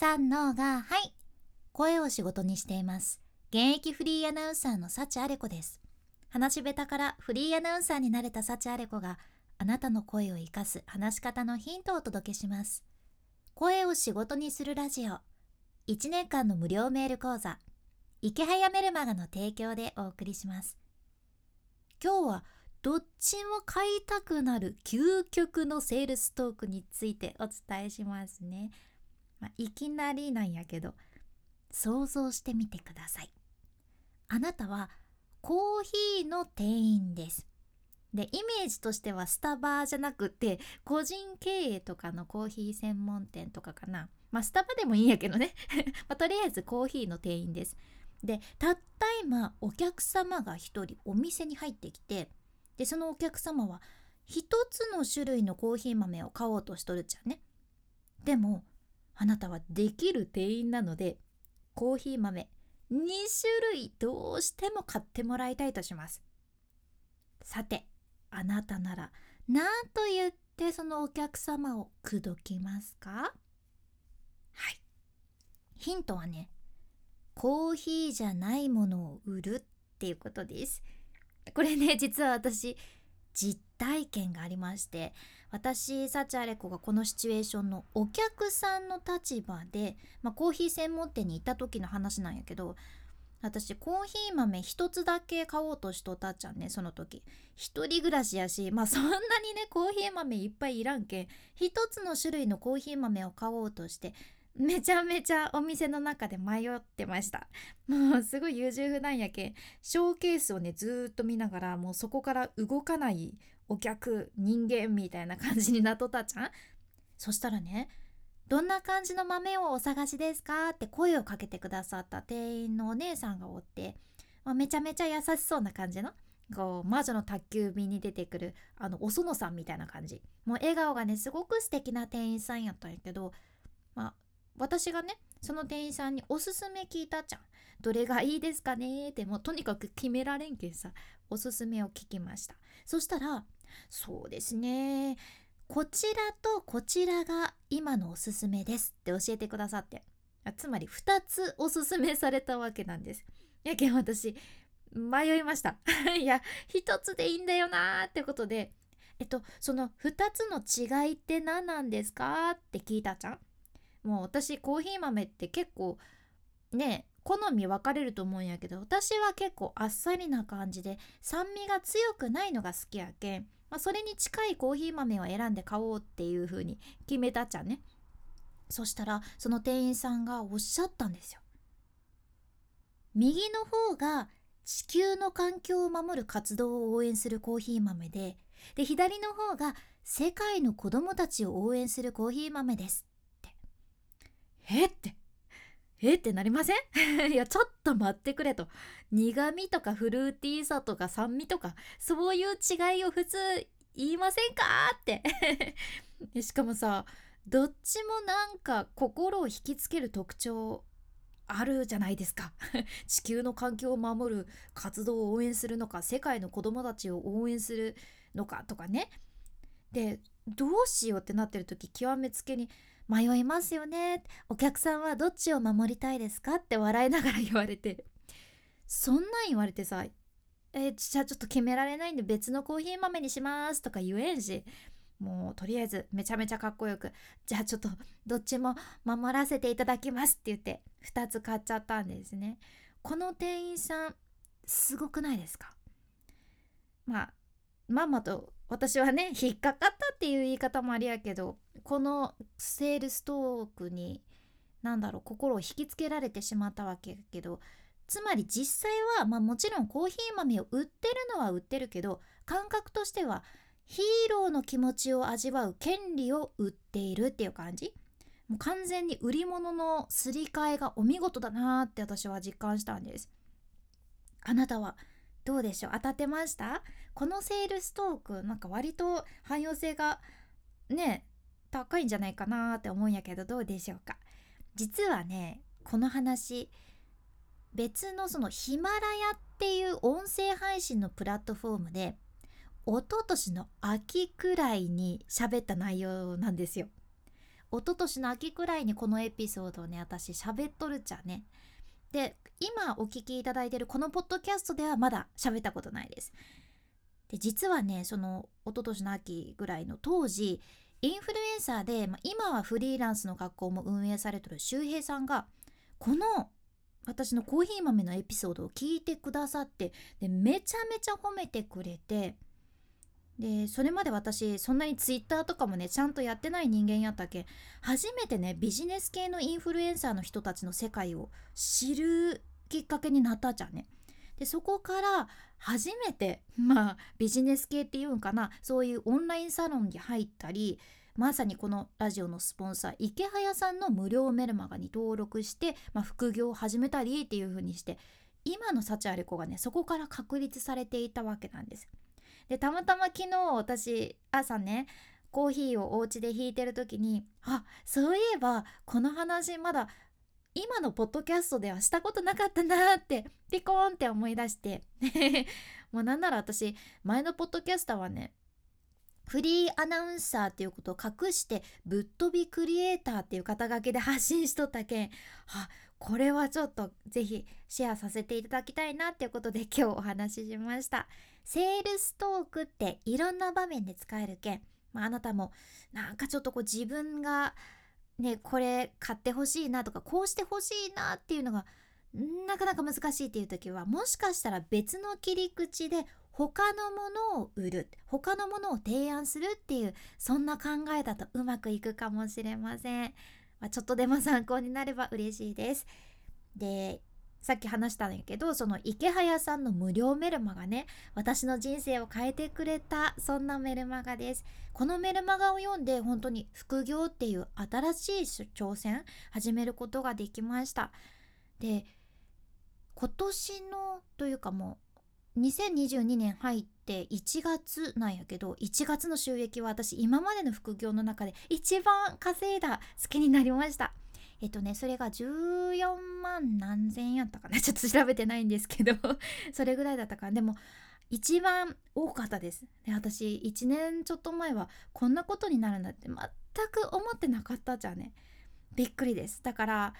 三のがはい。声を仕事にしています。現役フリーアナウンサーの幸あれ子です。話し下手からフリーアナウンサーになれた幸あれ子があなたの声を生かす話し方のヒントをお届けします。声を仕事にするラジオ。1年間の無料メール講座。池早メルマガの提供でお送りします。今日はどっちも買いたくなる究極のセールストークについてお伝えしますね、まあ、いきなりなんやけど想像してみてください。あなたはコーヒーの店員です。でイメージとしてはスタバじゃなくて個人経営とかのコーヒー専門店とかかな。まあスタバでもいいんやけどね、まあ、とりあえずコーヒーの店員です。でたった今お客様が一人お店に入ってきてでそのお客様は一つの種類のコーヒー豆を買おうとしとるじゃんね。でもあなたはできる店員なのでコーヒー豆2種類どうしても買ってもらいたいとします。さてあなたなら何と言ってそのお客様を口説きますか？はい。ヒントはねコーヒーじゃないものを売るっていうことです。これね実は私実体験がありまして私幸あれ子がこのシチュエーションのお客さんの立場で、まあ、コーヒー専門店に行った時の話なんやけど私コーヒー豆一つだけ買おうとしとったっちゃんねその時。一人暮らしやしまあそんなにねコーヒー豆いっぱいいらんけん一つの種類のコーヒー豆を買おうとしてめちゃめちゃお店の中で迷ってました。もうすごい優柔不断やけんショーケースをねずっと見ながらもうそこから動かないお客人間みたいな感じになっとったじゃん。そしたらねどんな感じの豆をお探しですか？って声をかけてくださった店員のお姉さんがおって、まあ、めちゃめちゃ優しそうな感じのこう魔女の宅急便に出てくるあのお園さんみたいな感じ。もう笑顔がねすごく素敵な店員さんやったんやけど私がねその店員さんにおすすめ聞いたじゃん。どれがいいですかねってもうとにかく決められんけんさおすすめを聞きました。そしたらそうですねこちらとこちらが今のおすすめですって教えてくださって。つまり2つおすすめされたわけなんです。やけん私迷いました。いや1つでいいんだよなーってことでえっとその2つの違いって何なんですかって聞いたじゃん。もう私コーヒー豆って結構ね好み分かれると思うんやけど私は結構あっさりな感じで酸味が強くないのが好きやけんまあ、それに近いコーヒー豆を選んで買おうっていう風に決めたっちゃね。そしたらその店員さんがおっしゃったんですよ。右の方が地球の環境を守る活動を応援するコーヒー豆でで左の方が世界の子供たちを応援するコーヒー豆です。えって。えってなりません？いやちょっと待ってくれと。苦味とかフルーティーさとか酸味とかそういう違いを普通言いませんかって。しかもさどっちもなんか心を引きつける特徴あるじゃないですか。地球の環境を守る活動を応援するのか世界の子供たちを応援するのかとかね。でどうしようってなってる時極めつけに迷いますよね。お客さんはどっちを守りたいですかって笑いながら言われて。そんなん言われてさえじゃあちょっと決められないんで別のコーヒー豆にしますとか言えんし。もうとりあえずめちゃめちゃかっこよく。じゃあちょっとどっちも守らせていただきますって言って2つ買っちゃったんですね。この店員さんすごくないですか？まあまんまと私はね引っかかったっていう言い方もありやけどこのセールストークに何だろう心を引きつけられてしまったわけやけどつまり実際は、まあ、もちろんコーヒー豆を売ってるのは売ってるけど感覚としてはヒーローの気持ちを味わう権利を売っているっていう感じ？もう完全に売り物のすり替えがお見事だなって私は実感したんです。あなたはどうでしょう？当たってました？このセールストークなんか割と汎用性がね高いんじゃないかなって思うんやけどどうでしょうか？実はねこの話別のそのヒマラヤっていう音声配信のプラットフォームで一昨年の秋くらいに喋った内容なんですよ。一昨年の秋くらいにこのエピソードをね私喋っとるっちゃね。で今お聞きいただいてるこのポッドキャストではまだ喋ったことないです。で実はねその一昨年の秋ぐらいの当時インフルエンサーで、まあ、今はフリーランスの学校も運営されてる周平さんがこの私のコーヒー豆のエピソードを聞いてくださってでめちゃめちゃ褒めてくれてでそれまで私そんなにツイッターとかもねちゃんとやってない人間やったけ初めてねビジネス系のインフルエンサーの人たちの世界を知るきっかけになったじゃんね。でそこから初めて まあビジネス系っていうんかなそういうオンラインサロンに入ったりまさにこのラジオのスポンサー池早さんの無料メルマガに登録して、まあ、副業を始めたりっていう風にして今の幸あれ子がねそこから確立されていたわけなんです。でたまたま昨日私朝ねコーヒーをお家で引いてる時にあそういえばこの話まだ今のポッドキャストではしたことなかったなってピコーンって思い出して。もうなんなら私前のポッドキャスターはねフリーアナウンサーっていうことを隠してぶっ飛びクリエイターっていう肩書きで発信しとったけんあこれはちょっとぜひシェアさせていただきたいなっていうことで今日お話ししました。セールストークっていろんな場面で使えるけん、まあ、あなたもなんかちょっとこう自分がねこれ買ってほしいなとかこうしてほしいなっていうのがなかなか難しいっていう時はもしかしたら別の切り口で他のものを売る他のものを提案するっていうそんな考えだとうまくいくかもしれません、まあ、ちょっとでも参考になれば嬉しいです。でさっき話したんやけどその池早さんの無料メルマガね私の人生を変えてくれたそんなメルマガです。このメルマガを読んで本当に副業っていう新しい挑戦始めることができました。で今年のというかもう2022年入って1月なんやけど1月の収益は私今までの副業の中で一番稼いだ月になりました。えっとねそれが14万何千円やったかな。ちょっと調べてないんですけど。それぐらいだったからでも一番多かったです。で私1年ちょっと前はこんなことになるんだって全く思ってなかったじゃんね。びっくりです。だから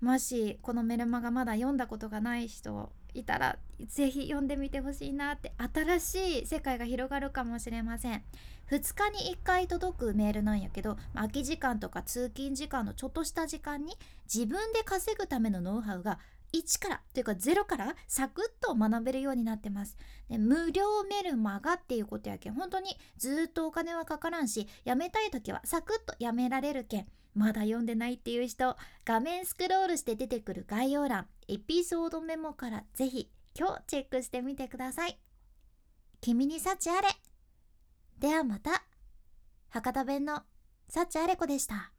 もしこのメルマガまだ読んだことがない人いたら是非読んでみてほしいなって新しい世界が広がるかもしれません。2日に1回届くメールなんやけど空き時間とか通勤時間のちょっとした時間に自分で稼ぐためのノウハウが1からというか0からサクッと学べるようになってます。で無料メルマガっていうことやけん本当にずっとお金はかからんしやめたい時はサクッとやめられるけん。まだ読んでないっていう人画面スクロールして出てくる概要欄エピソードメモからぜひ今日チェックしてみてください。君に幸あれ。ではまた。博多弁の幸あれ子でした。